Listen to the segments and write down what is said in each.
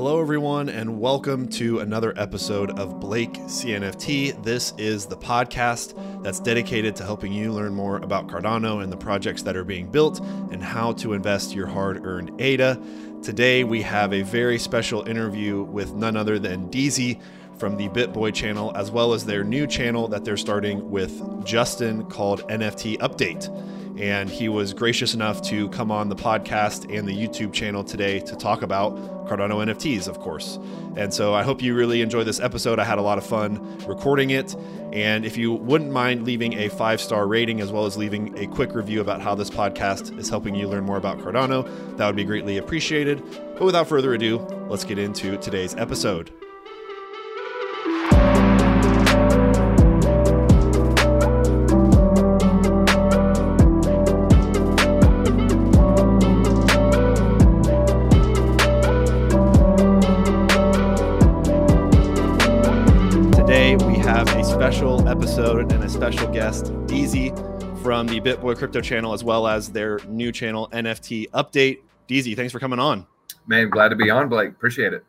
Hello, everyone, and welcome to another episode of Blake CNFT. This is the podcast that's dedicated to helping you learn more about Cardano and the projects that are being built and how to invest your hard earned ADA. Today, we have a very special interview with none other than Deezy from the BitBoy channel, as well as their new channel that they're starting with Justin called NFT Update and he was gracious enough to come on the podcast and the YouTube channel today to talk about Cardano NFTs, of course. And so I hope you really enjoy this episode. I had a lot of fun recording it. And if you wouldn't mind leaving a five star rating as well as leaving a quick review about how this podcast is helping you learn more about Cardano, that would be greatly appreciated. But without further ado, let's get into today's episode. Special guest, Deezy from the BitBoy Crypto channel, as well as their new channel, NFT Update. Deezy, thanks for coming on. Man, glad to be on, Blake. Appreciate it.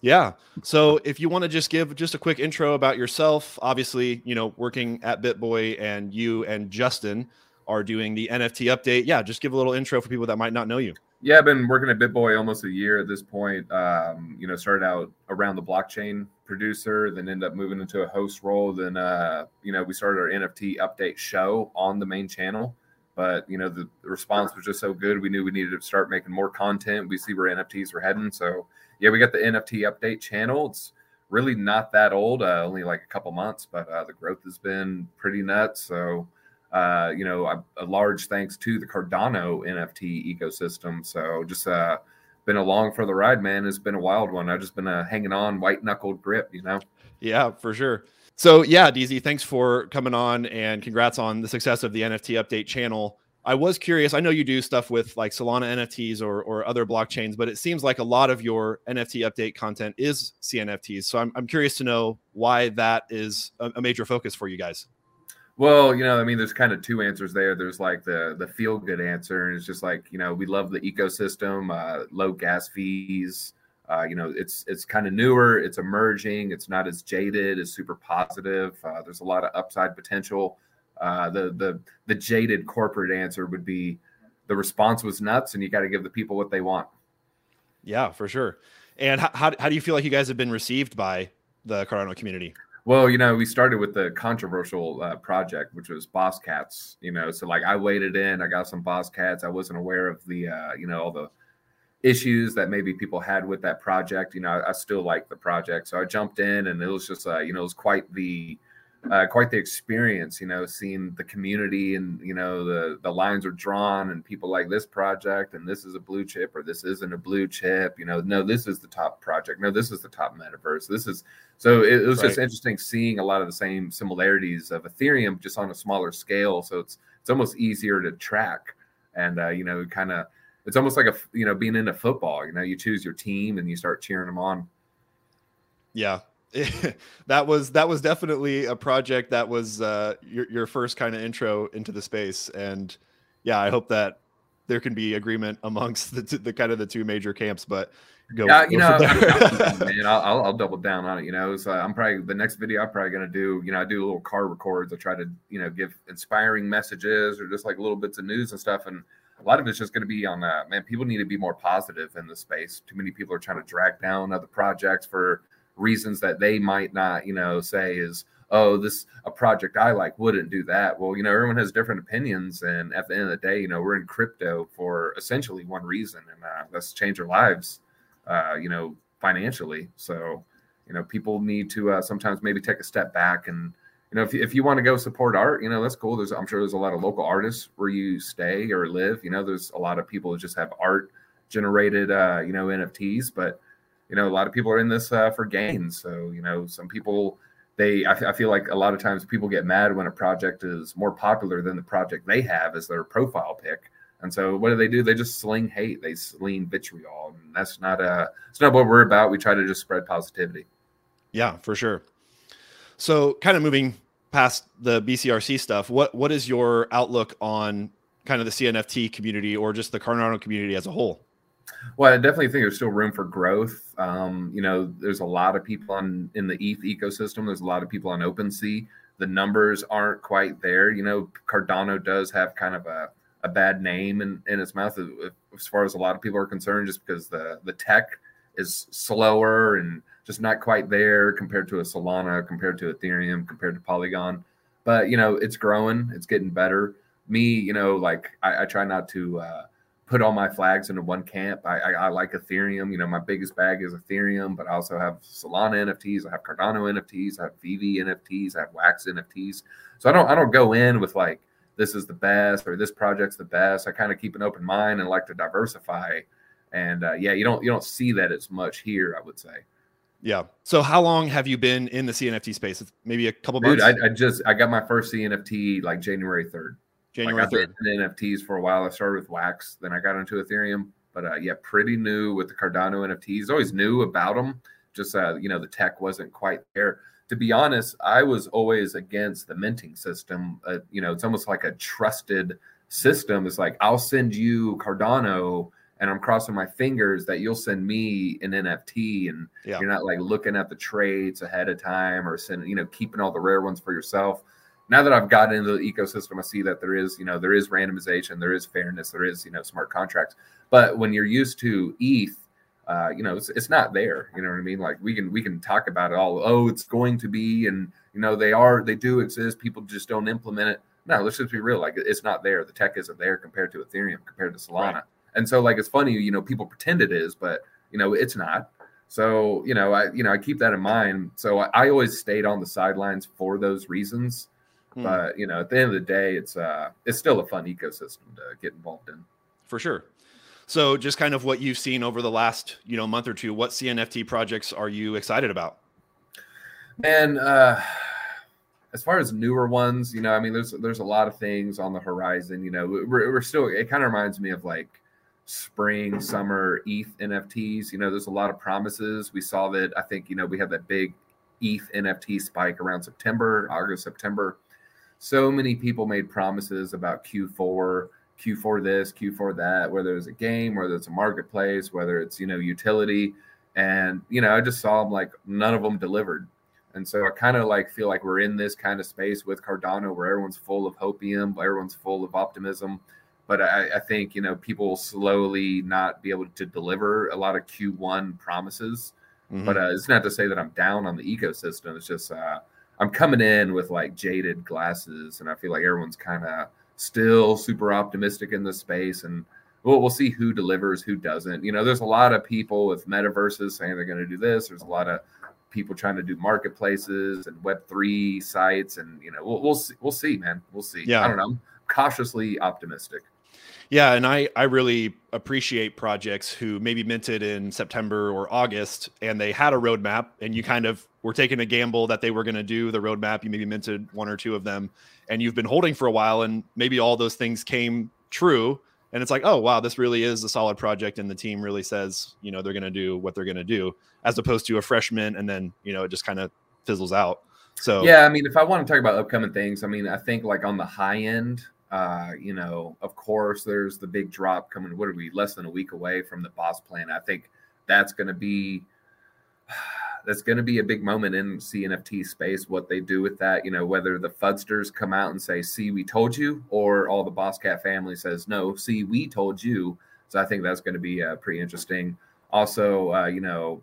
Yeah. So if you want to just give just a quick intro about yourself, obviously, you know, working at BitBoy and you and Justin are doing the NFT update. Yeah, just give a little intro for people that might not know you. Yeah, I've been working at BitBoy almost a year at this point. Um, you know, started out around the blockchain producer, then ended up moving into a host role. Then, uh, you know, we started our NFT update show on the main channel. But you know, the, the response was just so good. We knew we needed to start making more content. We see where NFTs were heading. So yeah, we got the NFT update channel. It's really not that old, uh, only like a couple months, but uh, the growth has been pretty nuts. So uh, you know, a, a, large thanks to the Cardano NFT ecosystem. So just uh, been along for the ride, man. It's been a wild one. I've just been uh, hanging on, white knuckled grip, you know. Yeah, for sure. So yeah, Deezy, thanks for coming on and congrats on the success of the NFT update channel. I was curious. I know you do stuff with like Solana NFTs or, or other blockchains, but it seems like a lot of your NFT update content is CNFTs. So I'm, I'm curious to know why that is a, a major focus for you guys. Well, you know, I mean, there's kind of two answers there. There's like the the feel good answer, and it's just like you know, we love the ecosystem, uh, low gas fees. Uh, you know, it's it's kind of newer, it's emerging, it's not as jaded, it's super positive. Uh, there's a lot of upside potential. Uh, the the the jaded corporate answer would be the response was nuts, and you got to give the people what they want. Yeah, for sure. And how, how how do you feel like you guys have been received by the Cardano community? Well, you know, we started with the controversial uh, project, which was Boss Cats. You know, so like I waded in, I got some Boss Cats. I wasn't aware of the, uh, you know, all the issues that maybe people had with that project. You know, I, I still like the project, so I jumped in, and it was just, uh, you know, it was quite the uh, quite the experience, you know, seeing the community and you know the the lines are drawn and people like this project and this is a blue chip or this isn't a blue chip, you know, no, this is the top project, no, this is the top metaverse, this is so it, it was right. just interesting seeing a lot of the same similarities of Ethereum just on a smaller scale. So it's it's almost easier to track and uh, you know, kind of it's almost like a you know being in a football, you know, you choose your team and you start cheering them on. Yeah, that was that was definitely a project that was uh, your your first kind of intro into the space, and yeah, I hope that there can be agreement amongst the the kind of the two major camps. But go, yeah, you go know, man, I'll, I'll, double down on it. You know, so I'm probably the next video I'm probably gonna do. You know, I do little car records. I try to you know give inspiring messages or just like little bits of news and stuff, and a lot of it's just going to be on that. Man, people need to be more positive in the space. Too many people are trying to drag down other projects for reasons that they might not, you know, say is, oh, this a project I like wouldn't do that. Well, you know, everyone has different opinions, and at the end of the day, you know, we're in crypto for essentially one reason, and uh, that's change our lives, uh, you know, financially. So, you know, people need to uh, sometimes maybe take a step back and. You know, if you, if you want to go support art, you know that's cool. There's, I'm sure there's a lot of local artists where you stay or live. You know, there's a lot of people who just have art generated, uh, you know, NFTs. But you know, a lot of people are in this uh, for gain. So, you know, some people, they, I, f- I feel like a lot of times people get mad when a project is more popular than the project they have as their profile pick. And so, what do they do? They just sling hate. They sling vitriol, and that's not uh, it's not what we're about. We try to just spread positivity. Yeah, for sure. So, kind of moving past the BCRC stuff, what what is your outlook on kind of the CNFT community or just the Cardano community as a whole? Well, I definitely think there's still room for growth. Um, you know, there's a lot of people on in the ETH ecosystem. There's a lot of people on OpenSea. The numbers aren't quite there. You know, Cardano does have kind of a, a bad name in, in its mouth as far as a lot of people are concerned, just because the the tech is slower and just not quite there compared to a Solana, compared to Ethereum, compared to Polygon. But you know, it's growing. It's getting better. Me, you know, like I, I try not to. Uh, put all my flags into one camp. I, I, I, like Ethereum. You know, my biggest bag is Ethereum, but I also have Solana NFTs. I have Cardano NFTs. I have VV NFTs. I have Wax NFTs. So I don't I don't go in with like this is the best or this project's the best. I kind of keep an open mind and like to diversify. And uh, yeah, you don't you don't see that as much here. I would say. Yeah. So how long have you been in the CNFT space? It's maybe a couple Dude, months. I, I just I got my first CNFT like January third. January like 3rd. NFTs for a while. I started with Wax, then I got into Ethereum. But uh, yeah, pretty new with the Cardano NFTs. Always knew about them. Just uh, you know, the tech wasn't quite there. To be honest, I was always against the minting system. Uh, you know, it's almost like a trusted system. It's like I'll send you Cardano, and I'm crossing my fingers that you'll send me an NFT, and yeah. you're not like looking at the trades ahead of time or sending, you know, keeping all the rare ones for yourself now that I've gotten into the ecosystem, I see that there is, you know, there is randomization, there is fairness, there is, you know, smart contracts. But when you're used to ETH, uh, you know, it's, it's not there. You know what I mean? Like we can we can talk about it all. Oh, it's going to be, and you know, they are they do exist. People just don't implement it. No, let's just be real. Like it's not there. The tech isn't there compared to Ethereum, compared to Solana. Right. And so, like, it's funny. You know, people pretend it is, but you know, it's not. So, you know, I you know I keep that in mind. So I, I always stayed on the sidelines for those reasons. Hmm. But you know, at the end of the day, it's uh, it's still a fun ecosystem to get involved in. For sure. So, just kind of what you've seen over the last you know month or two, what CNFT projects are you excited about? And uh, as far as newer ones, you know, I mean, there's there's a lot of things on the horizon. You know, we're, we're still. It kind of reminds me of like spring, summer ETH NFTs. You know, there's a lot of promises. We saw that. I think you know we had that big ETH NFT spike around September, August, September so many people made promises about Q4, Q4 this, Q4 that, whether it's a game, whether it's a marketplace, whether it's, you know, utility. And, you know, I just saw them like none of them delivered. And so I kind of like feel like we're in this kind of space with Cardano where everyone's full of hopium, everyone's full of optimism. But I, I think, you know, people will slowly not be able to deliver a lot of Q1 promises. Mm-hmm. But uh, it's not to say that I'm down on the ecosystem. It's just, uh, I'm coming in with like jaded glasses, and I feel like everyone's kind of still super optimistic in this space, and we'll we'll see who delivers, who doesn't. You know, there's a lot of people with metaverses saying they're going to do this. There's a lot of people trying to do marketplaces and Web three sites, and you know, we'll we'll see, we'll see, man, we'll see. Yeah, I don't know. I'm cautiously optimistic. Yeah, and I I really appreciate projects who maybe minted in September or August and they had a roadmap and you kind of were taking a gamble that they were going to do the roadmap. You maybe minted one or two of them and you've been holding for a while and maybe all those things came true and it's like, "Oh, wow, this really is a solid project and the team really says, you know, they're going to do what they're going to do." As opposed to a freshman and then, you know, it just kind of fizzles out. So Yeah, I mean, if I want to talk about upcoming things, I mean, I think like on the high end, uh, you know, of course, there's the big drop coming. What are we less than a week away from the boss plan? I think that's going to be that's going to be a big moment in CNFT space. What they do with that, you know, whether the Fudsters come out and say, "See, we told you," or all the Boss Cat family says, "No, see, we told you." So I think that's going to be uh, pretty interesting. Also, uh, you know,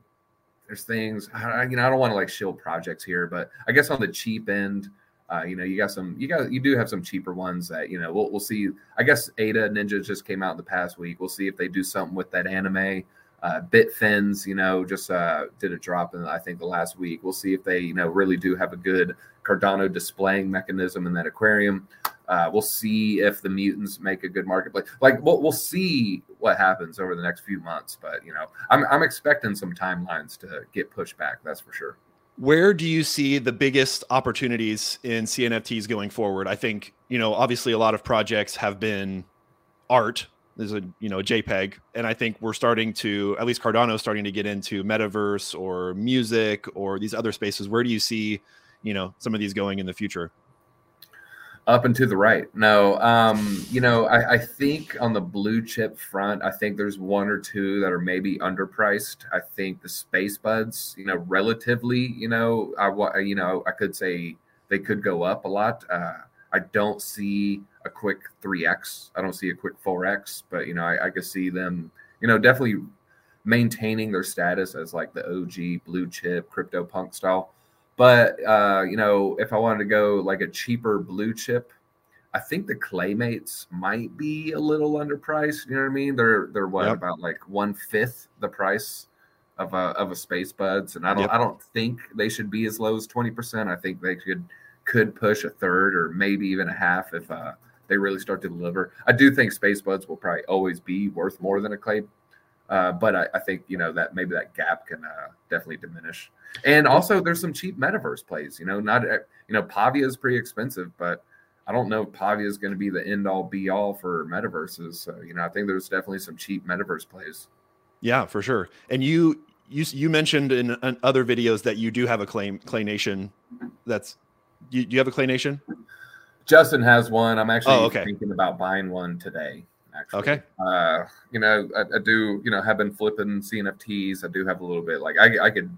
there's things I, you know I don't want to like shield projects here, but I guess on the cheap end uh, you know, you got some, you got, you do have some cheaper ones that you know. We'll we'll see. I guess Ada Ninja just came out in the past week. We'll see if they do something with that anime. Uh, Bitfins, you know, just uh, did a drop in I think the last week. We'll see if they, you know, really do have a good Cardano displaying mechanism in that aquarium. Uh, we'll see if the mutants make a good marketplace. Like we'll, we'll see what happens over the next few months. But you know, I'm I'm expecting some timelines to get pushed back. That's for sure. Where do you see the biggest opportunities in CNFTs going forward? I think, you know, obviously a lot of projects have been art. There's a, you know, JPEG. And I think we're starting to, at least Cardano starting to get into metaverse or music or these other spaces. Where do you see, you know, some of these going in the future? Up and to the right. No, um, you know, I, I, think on the blue chip front, I think there's one or two that are maybe underpriced. I think the space buds, you know, relatively, you know, I you know, I could say they could go up a lot. Uh, I don't see a quick 3x. I don't see a quick 4x, but you know, I, I could see them, you know, definitely maintaining their status as like the OG blue chip crypto punk style. But uh, you know, if I wanted to go like a cheaper blue chip, I think the Claymates might be a little underpriced. You know what I mean? They're they're what yep. about like one fifth the price of a of a Space Buds, and I don't yep. I don't think they should be as low as twenty percent. I think they could could push a third or maybe even a half if uh, they really start to deliver. I do think Space Buds will probably always be worth more than a Clay uh, but I, I, think you know that maybe that gap can uh, definitely diminish. And also, there's some cheap metaverse plays. You know, not uh, you know Pavia is pretty expensive, but I don't know if Pavia is going to be the end all be all for metaverses. So you know, I think there's definitely some cheap metaverse plays. Yeah, for sure. And you you you mentioned in, in other videos that you do have a claim Clay Nation. That's you, do you have a Clay Nation? Justin has one. I'm actually oh, okay. thinking about buying one today. Actually. Okay. Uh, you know, I, I, do. You know, have been flipping CNFTs. I do have a little bit. Like I, I could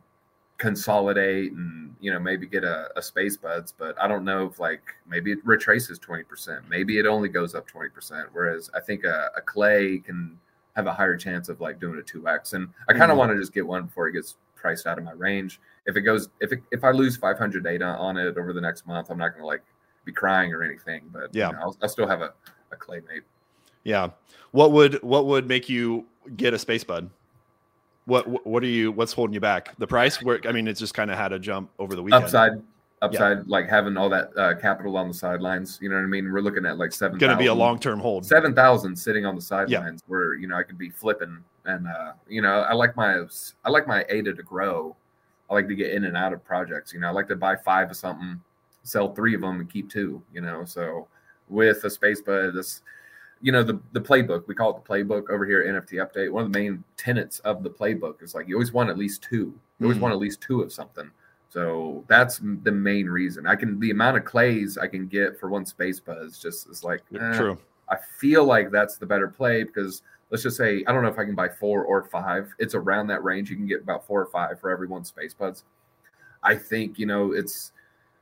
consolidate and you know maybe get a, a space buds, but I don't know if like maybe it retraces twenty percent. Maybe it only goes up twenty percent. Whereas I think a, a, clay can have a higher chance of like doing a two x. And I kind of mm-hmm. want to just get one before it gets priced out of my range. If it goes, if it, if I lose five hundred ADA on it over the next month, I'm not going to like be crying or anything. But yeah, you know, I'll, I'll still have a, a claymate. Yeah. What would what would make you get a space bud? What what are you what's holding you back? The price? Where I mean, it's just kind of had a jump over the weekend. Upside, upside, yeah. like having all that uh, capital on the sidelines. You know what I mean? We're looking at like seven. Going to be a long term hold. Seven thousand sitting on the sidelines, yeah. where you know I could be flipping, and uh, you know I like my I like my ADA to grow. I like to get in and out of projects. You know, I like to buy five of something, sell three of them, and keep two. You know, so with a space bud, this you know the the playbook we call it the playbook over here at nft update. One of the main tenets of the playbook is like you always want at least two. You always mm. want at least two of something. So that's the main reason. I can the amount of clays i can get for one space buds just is like eh, true. I feel like that's the better play because let's just say i don't know if i can buy four or five. It's around that range. You can get about four or five for every one space buds. I think you know it's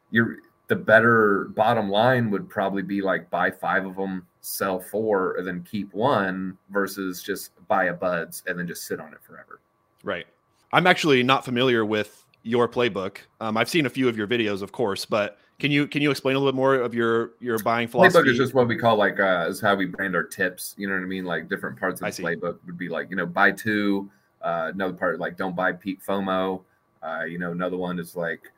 you're the better bottom line would probably be like buy five of them, sell four, and then keep one versus just buy a buds and then just sit on it forever. Right. I'm actually not familiar with your playbook. Um, I've seen a few of your videos, of course, but can you can you explain a little bit more of your your buying philosophy? Playbook is just what we call like uh, is how we brand our tips. You know what I mean? Like different parts of the playbook would be like you know buy two. Uh, another part like don't buy peak FOMO. Uh, you know another one is like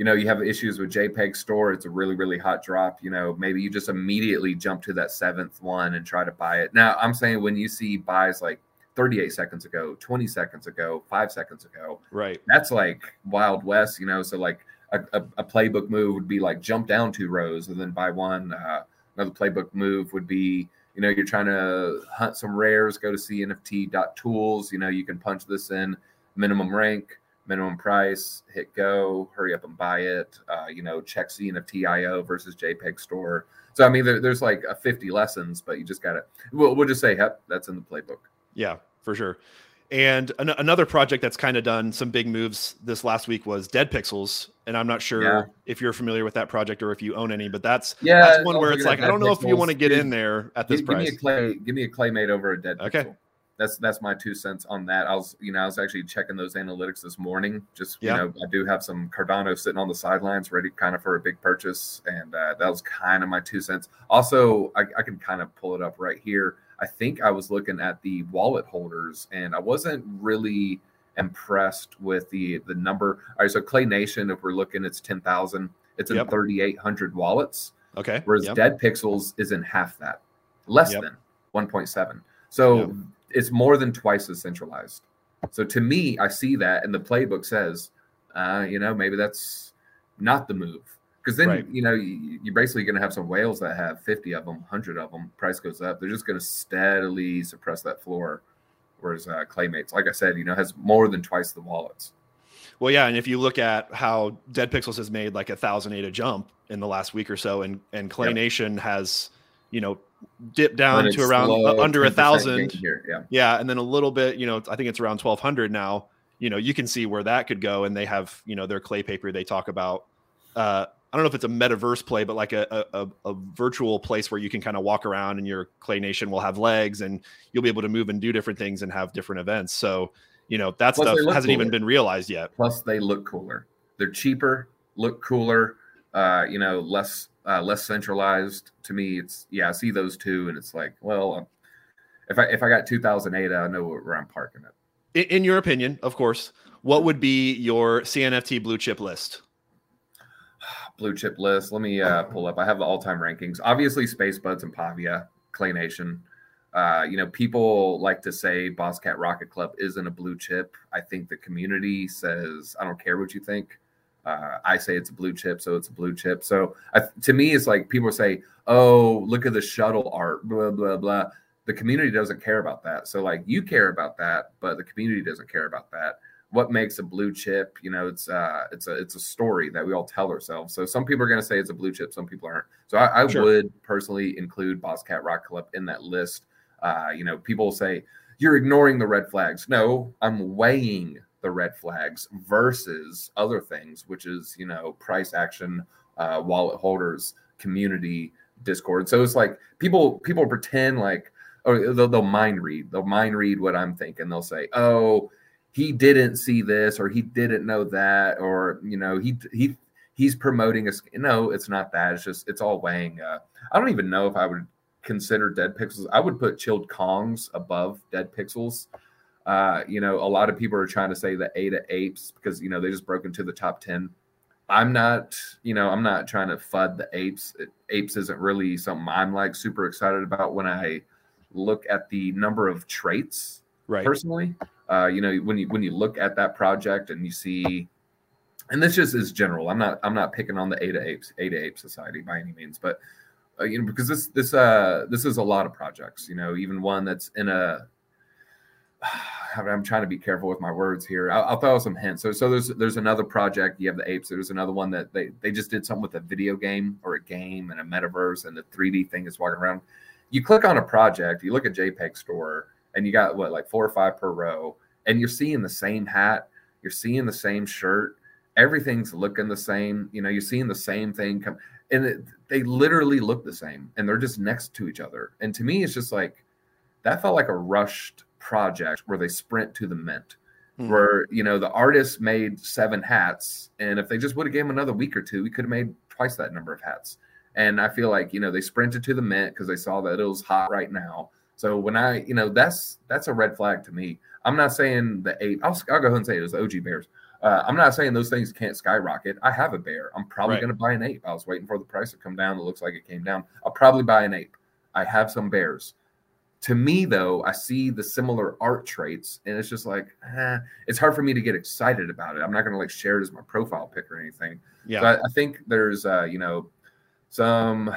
you know, you have issues with JPEG store, it's a really, really hot drop. You know, maybe you just immediately jump to that seventh one and try to buy it. Now, I'm saying when you see buys like 38 seconds ago, 20 seconds ago, five seconds ago, right? That's like Wild West, you know. So, like a, a, a playbook move would be like jump down two rows and then buy one. Uh, another playbook move would be, you know, you're trying to hunt some rares, go to cnft.tools, you know, you can punch this in minimum rank minimum price, hit go, hurry up and buy it. Uh, you know, check CNFTIO versus JPEG store. So I mean, there, there's like a 50 lessons, but you just got to. We'll, we'll just say, "Yep, that's in the playbook." Yeah, for sure. And an- another project that's kind of done some big moves this last week was Dead Pixels, and I'm not sure yeah. if you're familiar with that project or if you own any, but that's yeah, that's one where it's like I don't know if you want to get in there at this give, price. Give me a clay, give me a claymate over a Dead okay. Pixel that's that's my two cents on that. I was, you know, I was actually checking those analytics this morning. Just yeah. you know, I do have some Cardano sitting on the sidelines, ready kind of for a big purchase, and uh, that was kind of my two cents. Also, I, I can kind of pull it up right here. I think I was looking at the wallet holders, and I wasn't really impressed with the the number. All right, so Clay Nation, if we're looking, it's ten thousand. It's in yep. thirty eight hundred wallets. Okay. Whereas yep. Dead Pixels is in half that, less yep. than one point seven. So it's more than twice as centralized. So to me, I see that, and the playbook says, uh, you know, maybe that's not the move. Because then, right. you know, you, are basically going to have some whales that have 50 of them, 100 of them. Price goes up. They're just going to steadily suppress that floor. Whereas uh, Claymates, like I said, you know, has more than twice the wallets. Well, yeah, and if you look at how Dead Pixels has made like a thousand eight a jump in the last week or so, and and Clay yep. Nation has you know dipped down to around uh, under a thousand. Yeah, yeah, and then a little bit. You know, I think it's around twelve hundred now. You know, you can see where that could go, and they have you know their clay paper they talk about. Uh, I don't know if it's a metaverse play, but like a, a, a virtual place where you can kind of walk around and your Clay Nation will have legs and you'll be able to move and do different things and have different events. So, you know, that Plus stuff hasn't cooler. even been realized yet. Plus, they look cooler. They're cheaper, look cooler, uh, you know, less uh, less centralized. To me, it's yeah, I see those two, and it's like, well, um, if I if I got 2008, I know where I'm parking it. In, in your opinion, of course, what would be your CNFT blue chip list? blue chip list. Let me uh, pull up. I have the all time rankings. Obviously, Space Buds and Pavia, Clay Nation. Uh, you know, people like to say Boss Cat Rocket Club isn't a blue chip. I think the community says, I don't care what you think. Uh, I say it's a blue chip, so it's a blue chip. So I, to me, it's like people say, "Oh, look at the shuttle art," blah blah blah. The community doesn't care about that. So like you care about that, but the community doesn't care about that what makes a blue chip you know it's uh it's a it's a story that we all tell ourselves so some people are going to say it's a blue chip some people aren't so i, I sure. would personally include boss cat rock club in that list uh you know people say you're ignoring the red flags no i'm weighing the red flags versus other things which is you know price action uh wallet holders community discord. So it's like people people pretend like or they'll, they'll mind read they'll mind read what i'm thinking. They'll say oh he didn't see this or he didn't know that or you know he he he's promoting a no it's not that. It's just it's all weighing uh, i don't even know if i would consider dead pixels. I would put chilled kongs above dead pixels uh, you know a lot of people are trying to say the ada apes because you know they just broke into the top 10 i'm not you know i'm not trying to fud the apes it, apes isn't really something i'm like super excited about when i look at the number of traits right personally uh, you know, when you when you look at that project and you see, and this just is general. I'm not I'm not picking on the Ada Apes Ada Ape Society by any means, but uh, you know because this this uh this is a lot of projects. You know, even one that's in a I'm trying to be careful with my words here. I'll, I'll, throw some hints. So, so there's there's another project. You have the apes. There's another one that they they just did something with a video game or a game and a metaverse and the 3D thing is walking around. You click on a project. You look at JPEG Store and you got what like four or five per row, and you're seeing the same hat, you're seeing the same shirt, everything's looking the same. You know, you're seeing the same thing come, and it, they literally look the same, and they're just next to each other. And to me, it's just like that felt like a rushed project where they sprint to the mint. Hmm. Where you know the artist made seven hats, and if they just would have gave him another week or two, we could have made twice that number of hats. And I feel like you know they sprinted to the mint because they saw that it was hot right now so when I, you know, that's that's a red flag to me. I'm not saying the eight. I'll, I'll go ahead and say it was the OG Bears. Uh, I'm not saying those things can't skyrocket. I have a bear. I'm probably right. going to buy an ape. I was waiting for the price to come down. It looks like it came down. I'll probably buy an ape. I have some bears. To me, though, I see the similar art traits, and it's just like, eh, it's hard for me to get excited about it. I'm not going to like share it as my profile pic or anything. Yeah, I, I, think there's, uh, you know, some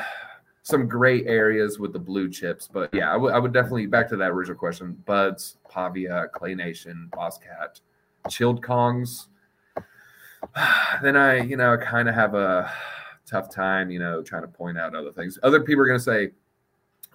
some gray areas with the blue chips. But yeah, I, w- I would definitely back to that original question: Buds, Pavia, Clay Nation, Boss Cat, Chilled Kongs. then I, you know, kind of have a tough time, you know, trying to point out other things. Other people are going to say,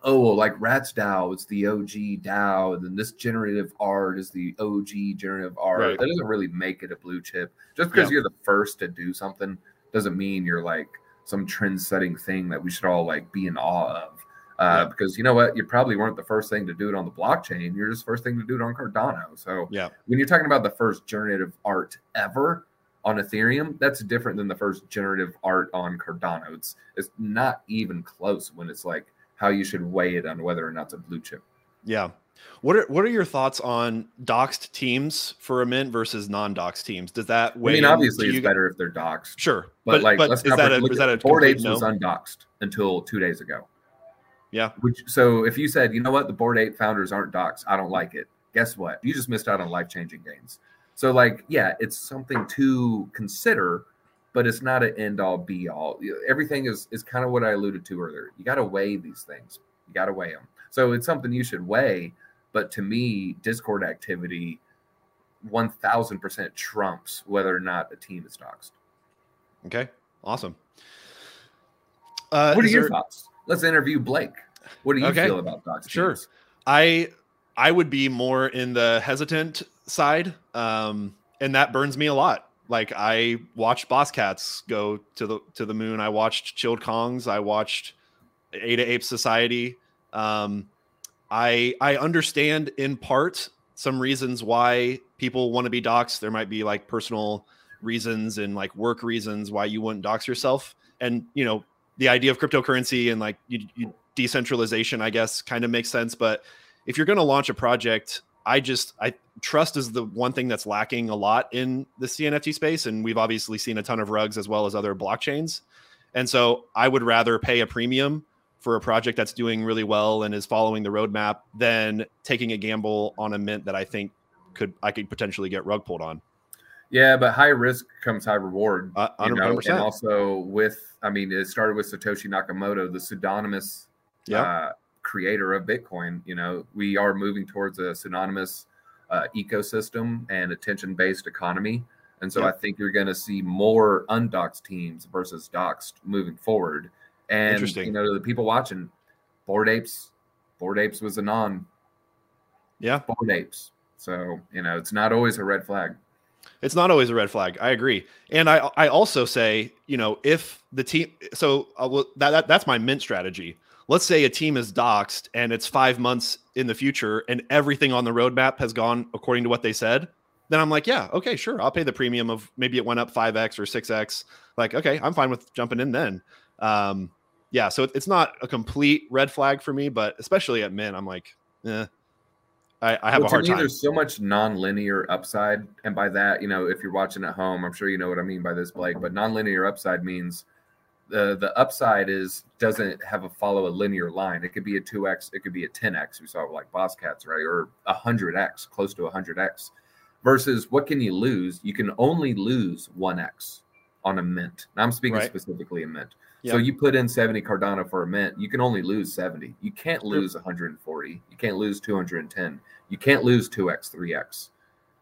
oh, well, like Rats DAO, it's the OG DAO, and then this generative art is the OG generative art. Right. That doesn't really make it a blue chip. Just because yeah. you're the first to do something doesn't mean you're like – some trend setting thing that we should all like be in awe of. Uh, yeah. Because you know what, you probably weren't the first thing to do it on the blockchain. You're just first thing to do it on Cardano. So yeah, when you're talking about the first generative art ever on Ethereum, that's different than the first generative art on Cardano. It's it's not even close when it's like how you should weigh it on whether or not it's a blue chip. Yeah. What are what are your thoughts on doxed teams for a mint versus non-doxed teams? Does that weigh? I mean, obviously, it's better if they're doxed. Sure, but, but like, but let's is that a, is that a Bored Apes no? was undoxed until two days ago. Yeah. Which, so if you said, you know what, the Bored Ape founders aren't doxed, I don't like it. Guess what? You just missed out on life-changing gains. So like, yeah, it's something to consider, but it's not an end-all, be-all. Everything is is kind of what I alluded to earlier. You got to weigh these things. You got to weigh them. So it's something you should weigh but to me, Discord activity 1000% trumps whether or not a team is doxed. Okay, awesome. Uh, what are your there... thoughts? Let's interview Blake. What do you okay. feel about Docs? Sure. Teams? I I would be more in the hesitant side, um, and that burns me a lot. Like I watched Boss Cats go to the to the moon. I watched Chilled Kongs. I watched Ada Ape Society. Um, I I understand in part some reasons why people want to be doxxed. There might be like personal reasons and like work reasons why you wouldn't dox yourself. And you know, the idea of cryptocurrency and like you, you decentralization, I guess, kind of makes sense. But if you're going to launch a project, I just I trust is the one thing that's lacking a lot in the CNFT space, and we've obviously seen a ton of rugs as well as other blockchains. And so I would rather pay a premium for a project that's doing really well and is following the roadmap than taking a gamble on a mint that I think could I could potentially get rug pulled on. Yeah, but high risk comes high reward. Uh, you know? And also with, I mean, it started with Satoshi Nakamoto, the pseudonymous yeah. uh, creator of Bitcoin. You know, we are moving towards a synonymous uh, ecosystem and attention based economy. And so I think you're going to see more undoxed teams versus doxed moving forward. And you know, the people watching, Bored Apes, Bored Apes was a non. Yeah. Bored Apes. So, you know, it's not always a red flag. It's not always a red flag. I agree. And I I also say, you know, if the team so uh, that, that that's my mint strategy let's say a team is doxed and it's five months in the future and everything on the roadmap has gone according to what they said, then I'm like, yeah, okay, sure. I'll pay the premium of maybe it went up 5x or 6x. Like, okay, I'm fine with jumping in then. Um, yeah, so it's not a complete red flag for me, but especially at min, I'm like, eh, I, I have well, a hard me, time. There's so much non-linear upside, and by that, you know, if you're watching at home, I'm sure you know what I mean by this, Blake. But non-linear upside means the the upside is doesn't have a follow a linear line. It could be a two x, it could be a ten x. We saw like Boss Cats, right, or a hundred x, close to a hundred x. Versus what can you lose? You can only lose one x on a mint. Now I'm speaking right. specifically a mint. Yep. So you put in 70 Cardano for a mint, you can only lose 70. You can't lose 140. You can't lose 210. You can't lose 2x, 3x.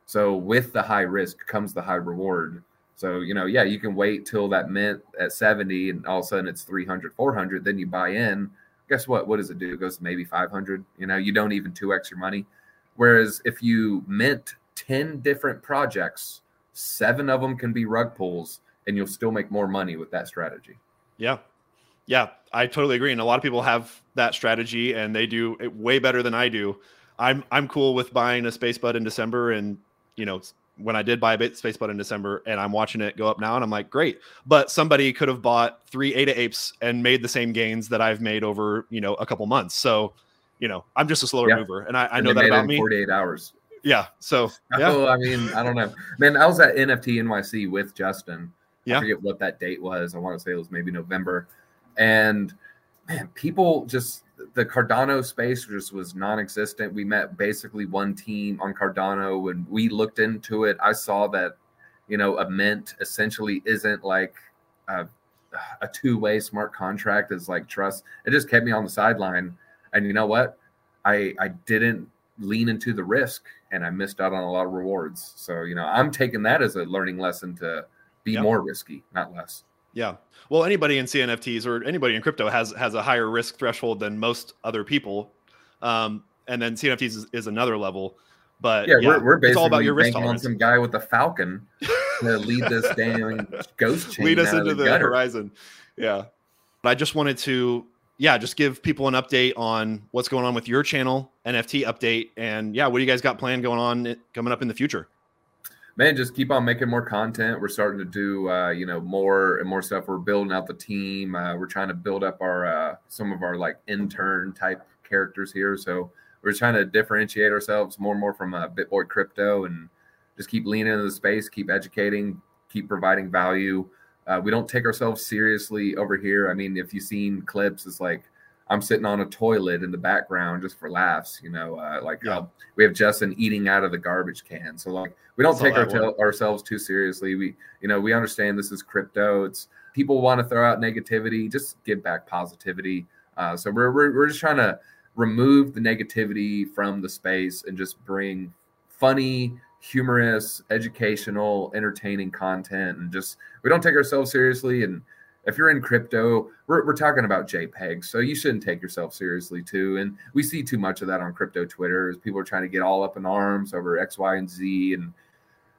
So with the high risk comes the high reward. So, you know, yeah, you can wait till that mint at 70 and all of a sudden it's 300, 400. Then you buy in. Guess what? What does it do? It goes to maybe 500. You know, you don't even 2x your money. Whereas if you mint 10 different projects, seven of them can be rug pulls and you'll still make more money with that strategy. Yeah. Yeah, I totally agree. And a lot of people have that strategy and they do it way better than I do. I'm I'm cool with buying a space bud in December and you know when I did buy a bit space bud in December and I'm watching it go up now and I'm like, great. But somebody could have bought three Ada apes and made the same gains that I've made over, you know, a couple months. So, you know, I'm just a slower yeah. mover. And I, I know that about me. 48 hours. Yeah. So yeah. Oh, I mean, I don't know. Man, I was at NFT NYC with Justin. Yeah. I forget what that date was. I want to say it was maybe November. And man, people just the Cardano space just was non-existent. We met basically one team on Cardano. When we looked into it, I saw that you know a mint essentially isn't like a, a two-way smart contract. Is like trust. It just kept me on the sideline. And you know what? I I didn't lean into the risk, and I missed out on a lot of rewards. So you know, I'm taking that as a learning lesson to be yep. more risky, not less. Yeah. Well, anybody in CNFTs or anybody in crypto has has a higher risk threshold than most other people. Um, and then CNFTs is, is another level. But yeah, yeah, we're, we're basically it's all about your risk tolerance. on some guy with a falcon to lead this damn ghost chain. Lead us into the, the horizon. Yeah. But I just wanted to, yeah, just give people an update on what's going on with your channel, NFT update, and yeah, what do you guys got planned going on coming up in the future? Man, just keep on making more content. We're starting to do, uh, you know, more and more stuff. We're building out the team. Uh, we're trying to build up our uh, some of our like intern type characters here. So we're trying to differentiate ourselves more and more from uh, BitBoy Crypto and just keep leaning into the space, keep educating, keep providing value. Uh, we don't take ourselves seriously over here. I mean, if you've seen clips, it's like I'm sitting on a toilet in the background just for laughs, you know, uh, like yeah. uh, we have Justin eating out of the garbage can. So like we don't That's take our t- ourselves too seriously. We, you know, we understand this is crypto. It's people want to throw out negativity, just give back positivity. Uh, so we're, we're, we're just trying to remove the negativity from the space and just bring funny, humorous, educational, entertaining content. And just, we don't take ourselves seriously. And, if you're in crypto, we're, we're talking about JPEGs, so you shouldn't take yourself seriously too. And we see too much of that on crypto Twitter as people are trying to get all up in arms over X, Y, and Z. And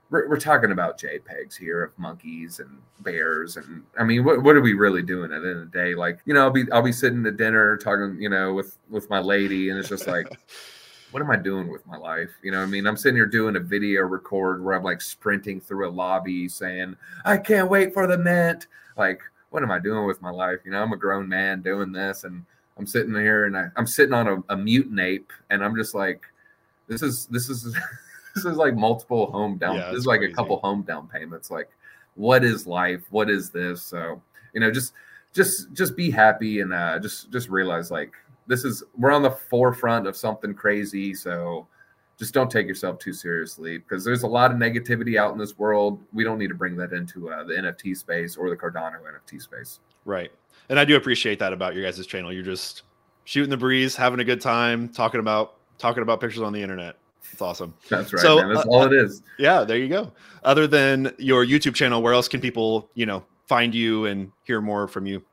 we're, we're talking about JPEGs here of monkeys and bears. And I mean, what, what are we really doing at the end of the day? Like, you know, I'll be I'll be sitting at dinner talking, you know, with with my lady, and it's just like. what am I doing with my life? You know, I mean, I'm sitting here doing a video record where I'm like sprinting through a lobby saying, I can't wait for the mint. Like, what am I doing with my life? You know, I'm a grown man doing this and I'm sitting here and I, am sitting on a, a mutant ape and I'm just like, this is, this is, this is like multiple home down. Yeah, this is like crazy. a couple home down payments. Like, what is life? What is this? So, you know, just, just, just be happy and uh, just, just realize like this is, we're on the forefront of something crazy. So, just don't take yourself too seriously because there's a lot of negativity out in this world. We don't need to bring that into uh, the NFT space or the Cardano NFT space. Right. And I do appreciate that about your guys' channel. You're just shooting the breeze, having a good time, talking about talking about pictures on the internet. It's awesome. That's right. So man. that's uh, all it is. Yeah, there you go. Other than your YouTube channel, where else can people, you know, find you and hear more from you?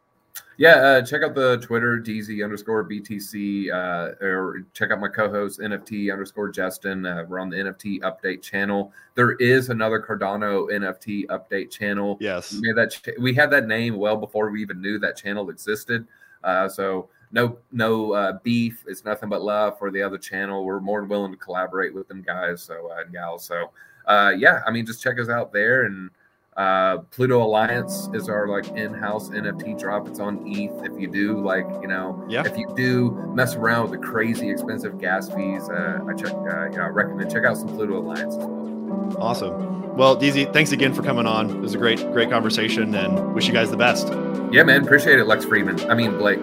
Yeah, uh, check out the Twitter Deezy underscore BTC, uh, or check out my co-host NFT underscore Justin. Uh, we're on the NFT update channel. There is another Cardano NFT update channel. Yes, we made that. Ch- we had that name well before we even knew that channel existed. Uh, so no, no uh, beef. It's nothing but love for the other channel. We're more than willing to collaborate with them guys. So uh, and gals. So yeah, I mean, just check us out there and. Uh, Pluto Alliance is our like in-house NFT drop. It's on ETH. If you do like, you know, yeah. if you do mess around with the crazy expensive gas fees, uh, I check, uh, you know, I recommend check out some Pluto Alliance as well. Awesome. Well, Deezy, thanks again for coming on. It was a great, great conversation, and wish you guys the best. Yeah, man. Appreciate it, Lex Fridman. I mean, Blake.